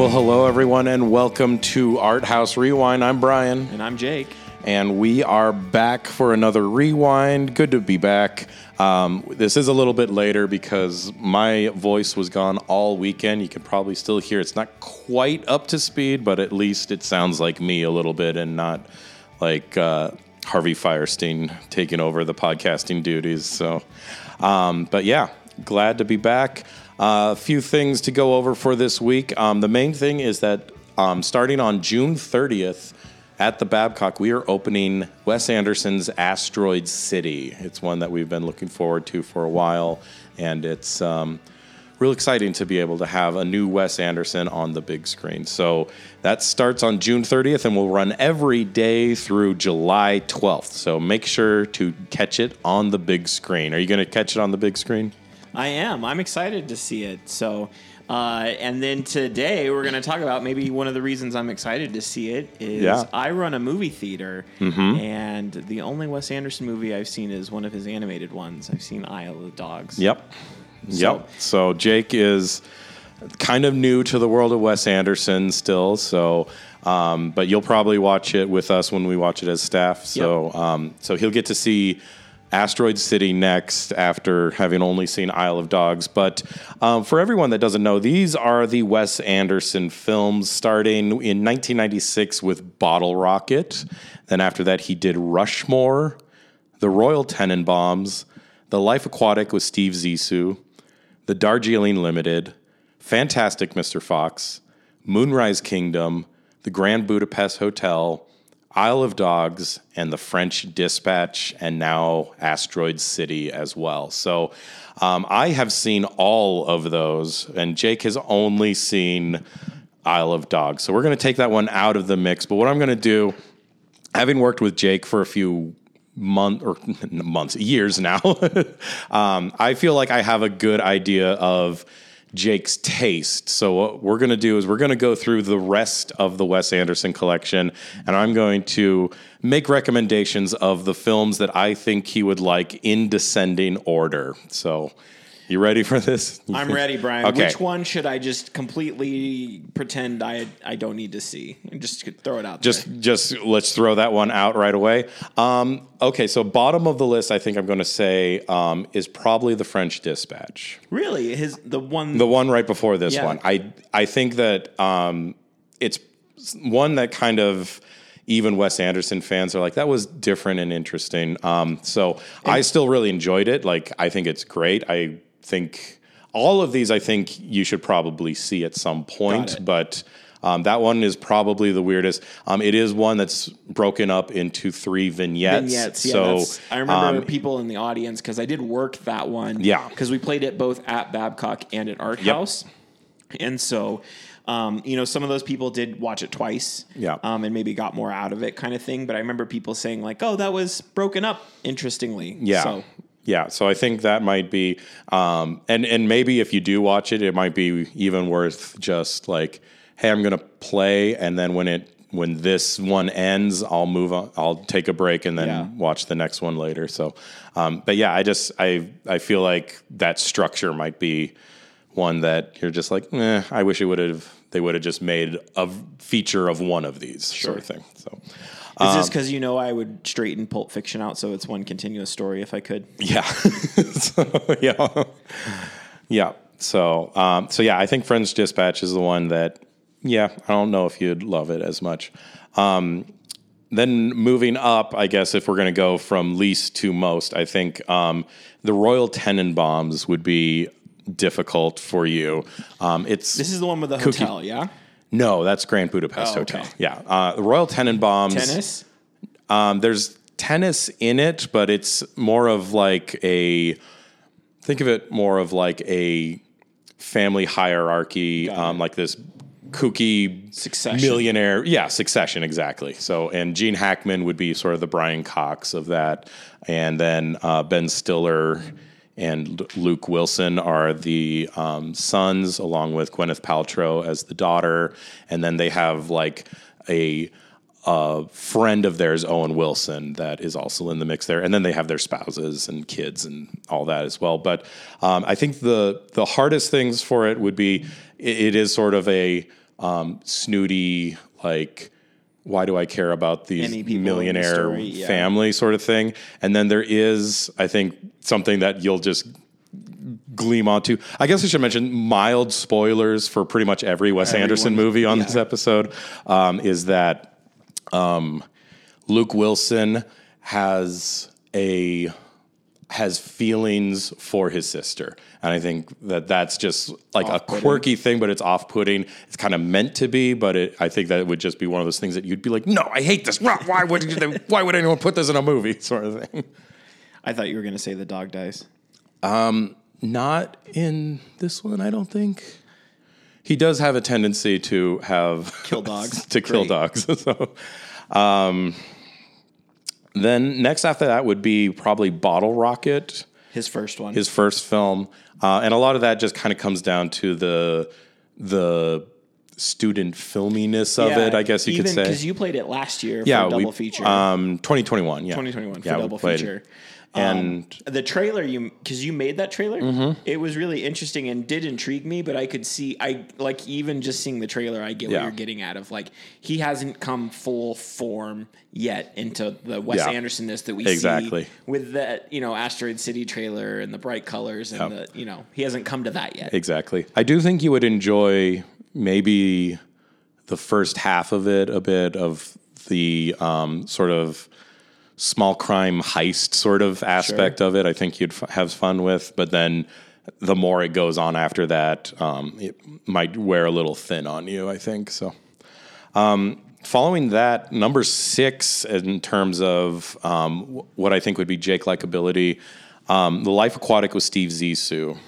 Well, hello everyone, and welcome to Art House Rewind. I'm Brian, And I'm Jake. and we are back for another rewind. Good to be back. Um, this is a little bit later because my voice was gone all weekend. You can probably still hear it's not quite up to speed, but at least it sounds like me a little bit and not like uh, Harvey Fierstein taking over the podcasting duties. So, um, but yeah, glad to be back. A few things to go over for this week. Um, the main thing is that um, starting on June 30th at the Babcock, we are opening Wes Anderson's Asteroid City. It's one that we've been looking forward to for a while, and it's um, real exciting to be able to have a new Wes Anderson on the big screen. So that starts on June 30th and will run every day through July 12th. So make sure to catch it on the big screen. Are you going to catch it on the big screen? I am. I'm excited to see it. So, uh, and then today we're going to talk about maybe one of the reasons I'm excited to see it is Yeah. I run a movie theater, and the only Wes Anderson movie I've seen is one of his animated ones. I've seen Isle of Dogs. Yep. Yep. So Jake is kind of new to the world of Wes Anderson still. So, um, but you'll probably watch it with us when we watch it as staff. So, um, so he'll get to see Asteroid City next after having only seen Isle of Dogs. But um, for everyone that doesn't know, these are the Wes Anderson films starting in 1996 with Bottle Rocket. Then after that, he did Rushmore, The Royal Tenenbaums, The Life Aquatic with Steve Zissou, The Darjeeling Limited, Fantastic Mr. Fox, Moonrise Kingdom, The Grand Budapest Hotel, Isle of Dogs, and The French Dispatch, and now Asteroid City as well. So um, I have seen all of those, and Jake has only seen Isle of Dogs. So we're going to take that one out of the mix. But what I'm going to do, having worked with Jake for a few month or months, years now, um, I feel like I have a good idea of Jake's taste. So what we're going to do is we're going to go through the rest of the Wes Anderson collection, and I'm going to make recommendations of the films that I think he would like in descending order. So. You ready for this? I'm ready, Brian. Okay. Which one should I just completely pretend I I don't need to see and just throw it out? just just let's throw that one out right away. Um, okay, so bottom of the list, I think I'm going to say um, is probably the French Dispatch, really his the one the one right before this Yeah. one. I I think that um, it's one that kind of even Wes Anderson fans are like that was different and interesting. Um, so I still really enjoyed it. Like I think it's great. I think all of these I think you should probably see at some point, but. Um, that one is probably the weirdest. Um, it is one that's broken up into three vignettes. vignettes. Yeah, so I remember um, people in the audience because I did work that one. Yeah. because we played it both at Babcock and at Art Yep. House, and so. Um, you know, some of those people did watch it twice, Yeah. um, and maybe got more out of it, kind of thing. But I remember people saying like, "Oh, that was broken up interestingly." Yeah. so Yeah, so I think that might be, um, and and maybe if you do watch it, it might be even worth just like, hey, I'm gonna play, and then when it when this one ends, I'll move on, I'll take a break, and then Yeah. watch the next one later. So, um, but yeah, I just I I feel like that structure might be one that you're just like, eh, I wish it would have they would have just made a feature of one of these sort of thing. So. Is Um, this because you know I would straighten Pulp Fiction out so it's one continuous story if I could? Yeah. so, yeah. Yeah. So, um, so yeah, I think French Dispatch is the one that, yeah, I don't know if you'd love it as much. Um, then moving up, I guess if we're going to go from least to most, I think um, the Royal Tenenbaums would be difficult for you. Um, it's This is the one with the Cookie- hotel, yeah. No, that's Grand Budapest Oh, okay. Hotel. Yeah, uh, the Royal Tenenbaums. Tennis. Um, there's tennis in it, but it's more of like a think of it more of like a family hierarchy, um, like this kooky Succession. millionaire. Yeah, Succession exactly. So, and Gene Hackman would be sort of the Brian Cox of that, and then uh, Ben Stiller and Luke Wilson are the um, sons, along with Gwyneth Paltrow as the daughter, and then they have like a a friend of theirs, Owen Wilson, that is also in the mix there, and then they have their spouses and kids and all that as well. But um, I think the the hardest things for it would be it, it is sort of a um, snooty like. Why do I care about these millionaire story, yeah. family sort of thing? And then there is, I think, something that you'll just gleam onto. I guess I should mention mild spoilers for pretty much every Wes Anderson movie on yeah. this episode. Um, is that um, Luke Wilson has a has feelings for his sister, and I think that that's just like Off-putting. a quirky thing, but it's off-putting. It's kind of meant to be, but it, I think that it would just be one of those things that you'd be like, "No, I hate this. Why why would you- why would anyone put this in a movie?" Sort of thing. I thought you were going to say the dog dies. Not in this one, I don't think. He does have a tendency to have Kill dogs. to kill Great. dogs. so, um, then next after that would be probably Bottle Rocket, His first one. his first film, uh, and a lot of that just kind of comes down to the the student filminess of it. I guess you could say. because you played it last year yeah, for a double we, feature. Um, 2021. Yeah, 2021 for yeah, double feature. And Um, the trailer you because you made that trailer, Mm-hmm. it was really interesting and did intrigue me. But I could see I like even just seeing the trailer, I get Yeah. what you're getting at of like he hasn't come full form yet into the Wes Yeah. Andersonness that we Exactly. see with that you know Asteroid City trailer and the bright colors and Yep. the you know he hasn't come to that yet. Exactly. I do think you would enjoy maybe the first half of it a bit of the um, sort of small crime heist sort of aspect of it. I think you'd f- have fun with, but then the more it goes on after that, um, it might wear a little thin on you. I think so. Um, following that, number six in terms of um, wh- what I think would be Jake likability, um, the Life Aquatic with Steve Zissou.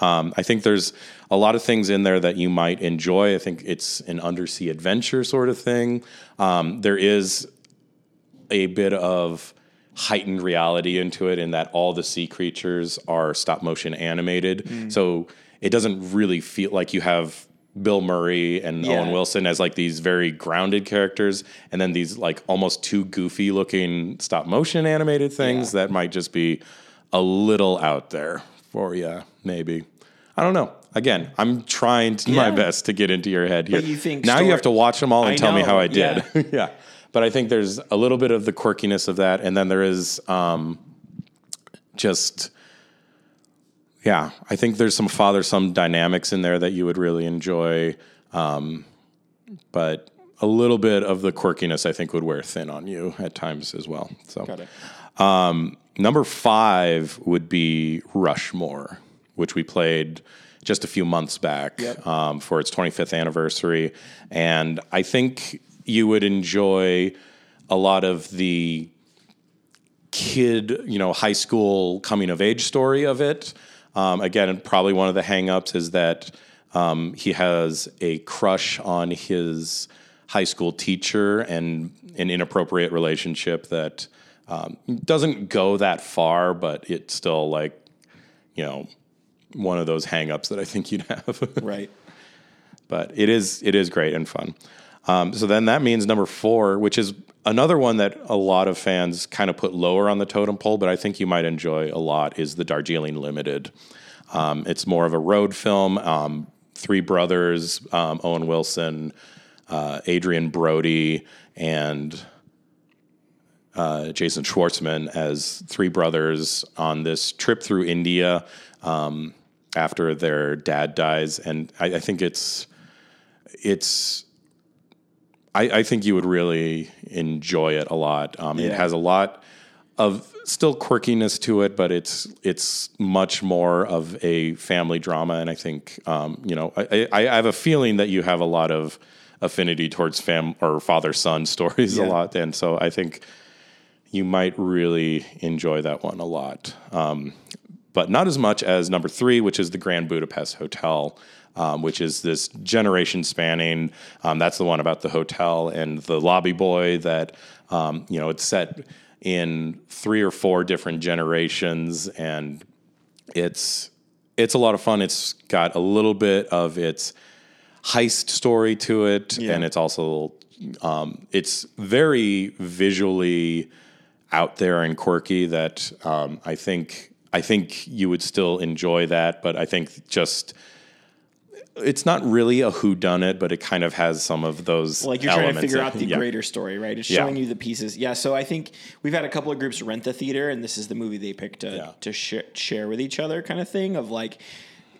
Um, I think there's a lot of things in there that you might enjoy. I think it's an undersea adventure sort of thing. Um, there is a bit of heightened reality into it in that all the sea creatures are stop motion animated. Mm. So it doesn't really feel like you have Bill Murray and Yeah. Owen Wilson as like these very grounded characters and then these like almost too goofy looking stop motion animated things Yeah. that might just be a little out there for you maybe. I don't know. Again, I'm trying to my best to get into your head here. you think now you have to watch them all and I tell me how I did. yeah. But I think there's a little bit of the quirkiness of that, and then there is um, just, yeah. I think there's some father some dynamics in there that you would really enjoy, um, but a little bit of the quirkiness I think would wear thin on you at times as well. So Got it. um, number five would be Rushmore, which we played just a few months back Yep. um, for its 25th anniversary. And I think you would enjoy a lot of the kid, you know, high school coming of age story of it. Um, again, probably one of the hangups is that um, he has a crush on his high school teacher and an inappropriate relationship that um, doesn't go that far, but it's still like, you know, one of those hangups that I think you'd have. Right. but it is it is great and fun. Um, so then that means number four, which is another one that a lot of fans kind of put lower on the totem pole, but I think you might enjoy a lot is the Darjeeling Limited. Um, it's more of a road film. Um, three brothers, um, Owen Wilson, uh, Adrien Brody, and uh, Jason Schwartzman as three brothers on this trip through India um, after their dad dies, and I, I think it's it's. I, I think you would really enjoy it a lot. Um, It has a lot of still quirkiness to it, but it's it's much more of a family drama, and I think um, you know I, I, I have a feeling that you have a lot of affinity towards fam or father son stories a lot, and so I think you might really enjoy that one a lot. Um, but not as much as number three, which is the Grand Budapest Hotel, um, which is this generation spanning. Um, that's the one about the hotel and the lobby boy that, um, you know, it's set in three or four different generations and it's it's a lot of fun. It's got a little bit of its heist story to it, Yeah. and it's also um, it's very visually out there and quirky. That um, I think I think you would still enjoy that, but I think just it's not really a who done it, but it kind of has some of those like you're trying to figure out the yeah. greater story, right? It's Yeah. showing you the pieces. Yeah. So I think we've had a couple of groups rent the theater, and this is the movie they picked to Yeah. to sh- share with each other, kind of thing. Of like,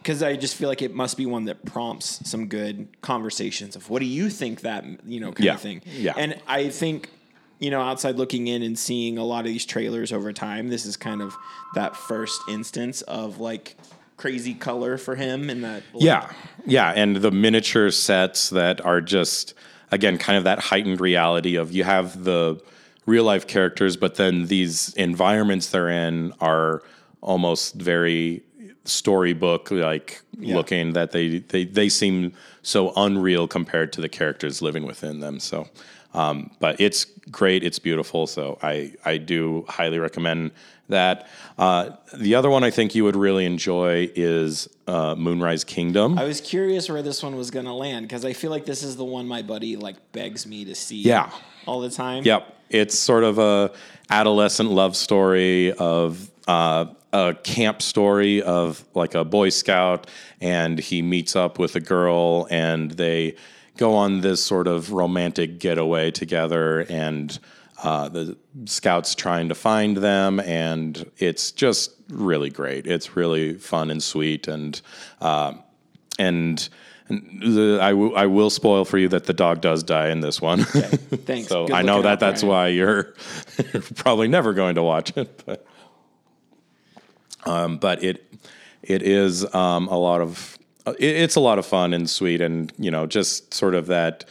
because I just feel like it must be one that prompts some good conversations of what do you think that you know kind Yeah. of thing. Yeah. And I think you know outside looking in and seeing a lot of these trailers over time, this is kind of that first instance of like crazy color for him and that Yeah, yeah, and the miniature sets that are just again kind of that heightened reality of you have the real life characters, but then these environments they're in are almost very storybook like looking that they, they they seem so unreal compared to the characters living within them. So, um, but it's great, it's beautiful. So I I do highly recommend that. Uh, the other one I think you would really enjoy is uh, Moonrise Kingdom. I was curious where this one was going to land because I feel like this is the one my buddy like begs me to see. Yeah. all the time. Yep, it's sort of a adolescent love story of uh, a camp story of like a boy scout, and he meets up with a girl, and they go on this sort of romantic getaway together, and uh, the scouts trying to find them, and it's just really great. It's really fun and sweet, and uh, and. the, I, w- I will spoil for you that the dog does die in this one. Thanks. So Good I know that that's why you're, you're probably never going to watch it, but um, but it it is um, a lot of it's a lot of fun and sweet and you know just sort of that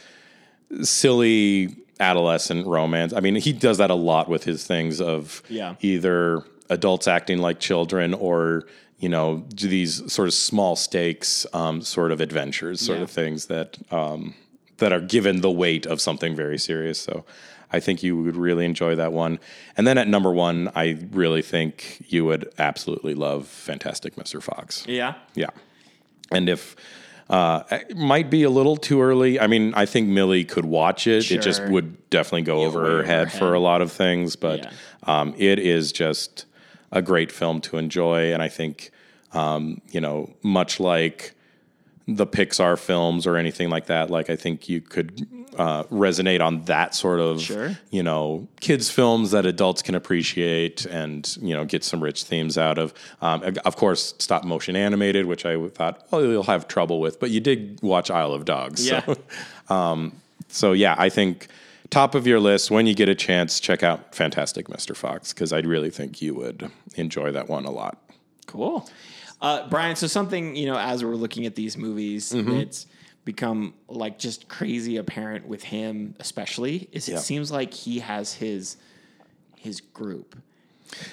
silly adolescent romance. I mean, he does that a lot with his things of Yeah. either adults acting like children or you know do these sort of small stakes um, sort of adventures, sort Yeah. of things that um, that are given the weight of something very serious. So. I think you would really enjoy that one. And then at number one, I really think you would absolutely love Fantastic Mr. Fox. Yeah. Yeah. And if uh, it might be a little too early. I mean, I think Millie could watch it. It just would definitely go over her over head for a lot of things. But Yeah. um, it is just a great film to enjoy. And I think, um, you know, much like the Pixar films or anything like that, like I think you could uh, resonate on that sort of, Sure. you know, kids films that adults can appreciate and you know get some rich themes out of. Um, of course, stop motion animated, which I thought, well you'll have trouble with, but you did watch Isle of Dogs, Yeah. so so yeah, I think top of your list when you get a chance, check out Fantastic Mr. Fox because I really think you would enjoy that one a lot. Cool. Uh, Brian, so something, you know, as we're looking at these movies, Mm-hmm. it's become like just crazy apparent with him, especially, is it seems like he has his his group.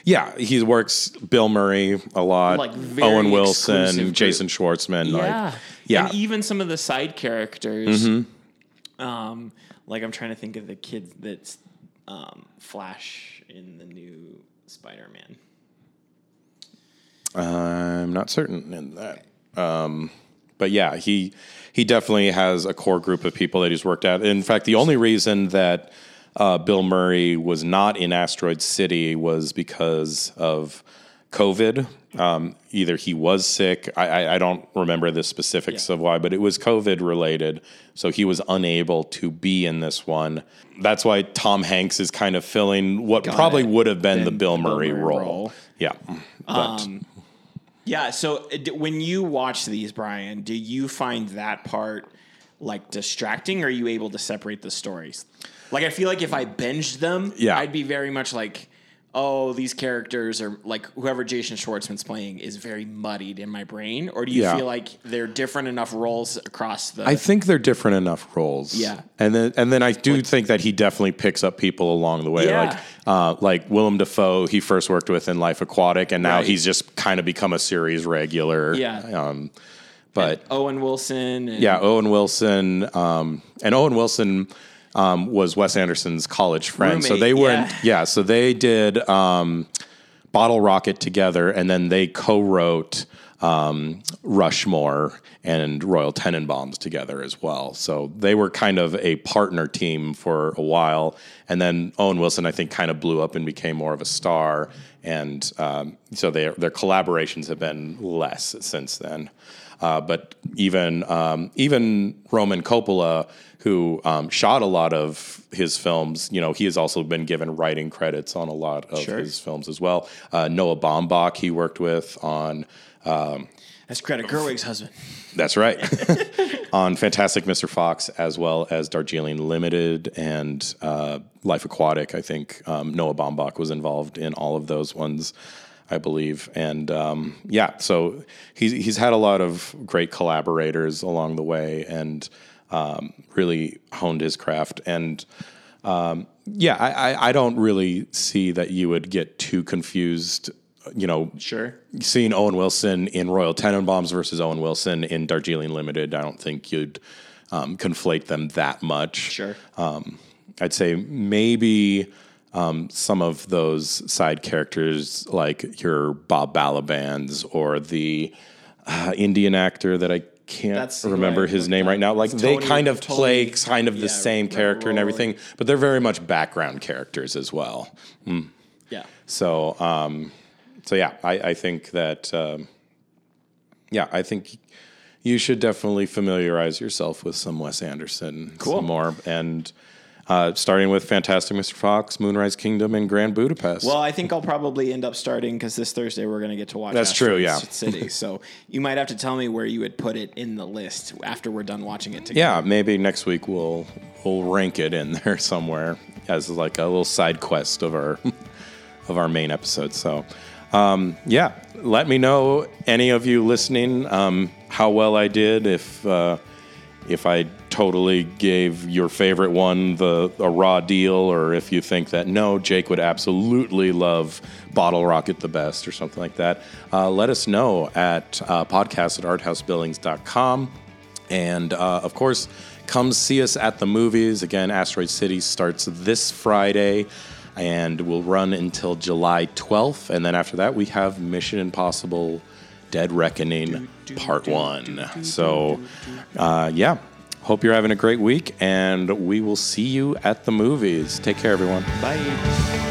Yeah, he works Bill Murray a lot, Like, very Owen Wilson, group. Jason Schwartzman. Yeah. Like, yeah, Mm-hmm. And even some of the side characters. Um, like I'm trying to think of the kid that's um, Flash in the new Spider Man. I'm not certain in that. Um, but yeah, he he definitely has a core group of people that he's worked at. In fact, the only reason that uh, Bill Murray was not in Asteroid City was because of COVID. Um, either he was sick. I, I, I don't remember the specifics Yeah. of why, but it was COVID related. So he was unable to be in this one. That's why Tom Hanks is kind of filling what probably it. would have been Been the Bill the Bill Murray, Murray role. role. Yeah. But, Yeah. So uh, when you watch these, Brian, do you find that part like distracting? Or are you able to separate the stories? Like I feel like if I binged them, Yeah. I'd be very much like, oh, these characters are like whoever Jason Schwartzman's playing is very muddied in my brain. Or do you Yeah. feel like they're different enough roles across the? I think they're different enough roles. Yeah. and then and then I do think that he definitely picks up people along the way. Yeah. Like uh, like Willem Dafoe, he first worked with in Life Aquatic, and now Right. he's just kind of become a series regular. Yeah. Um, but Owen Wilson. And, yeah, Owen Wilson, um, and Owen Wilson um, was Wes Anderson's college friend, so they went. yeah. Yeah, so they did um, Bottle Rocket together, and then they co-wrote um, Rushmore and Royal Tenenbaums together as well. So they were kind of a partner team for a while, and then Owen Wilson, I think, kind of blew up and became more of a star. and um, so their their collaborations have been less since then. Uh, but even um, even Roman Coppola, who um, shot a lot of his films, you know, he has also been given writing credits on a lot of Sure. his films as well. Uh, Noah Baumbach, he worked with on. That's Greta Gerwig's husband. That's right. on Fantastic Mr. Fox, as well as Darjeeling Limited and uh, Life Aquatic. I think um, Noah Baumbach was involved in all of those ones, I believe. And um, yeah, so he's, he's had a lot of great collaborators along the way and um, really honed his craft. And um, yeah, I, I, I don't really see that you would get too confused. You know, Sure. seeing Owen Wilson in Royal Tenenbaums versus Owen Wilson in Darjeeling Limited, I don't think you'd um, conflate them that much. Sure. I'd say maybe um, some of those side characters, like your Bob Balaban's or the uh, Indian actor that I can't That's remember his name right now. Like they kind of Tony- play kind of the yeah, same right, character and everything, but they're very much background characters as well. Yeah. So, um, so yeah, I, I think that, um, yeah, I think you should definitely familiarize yourself with some Wes Anderson Cool. some more, and uh, starting with Fantastic Mr. Fox, Moonrise Kingdom, and Grand Budapest. Well, I think I'll probably end up starting because this Thursday we're going to get to watch. That's true, yeah. City. So you might have to tell me where you would put it in the list after we're done watching it together. yeah, maybe next week we'll we'll rank it in there somewhere as like a little side quest of our of our main episode. So, um, yeah, let me know any of you listening um, how well I did. If uh, if I totally gave your favorite one the a raw deal, or if you think that no, Jake would absolutely love Bottle Rocket the best, or something like that. Uh, let us know at uh, podcast at arthousebillings.com. And uh, of course, come see us at the movies. Again, Asteroid City starts this Friday and will run until July 12th. And then after that, we have Mission Impossible Dead Reckoning Part 1. So, uh, yeah, hope you're having a great week, and we will see you at the movies. Take care, everyone. Bye.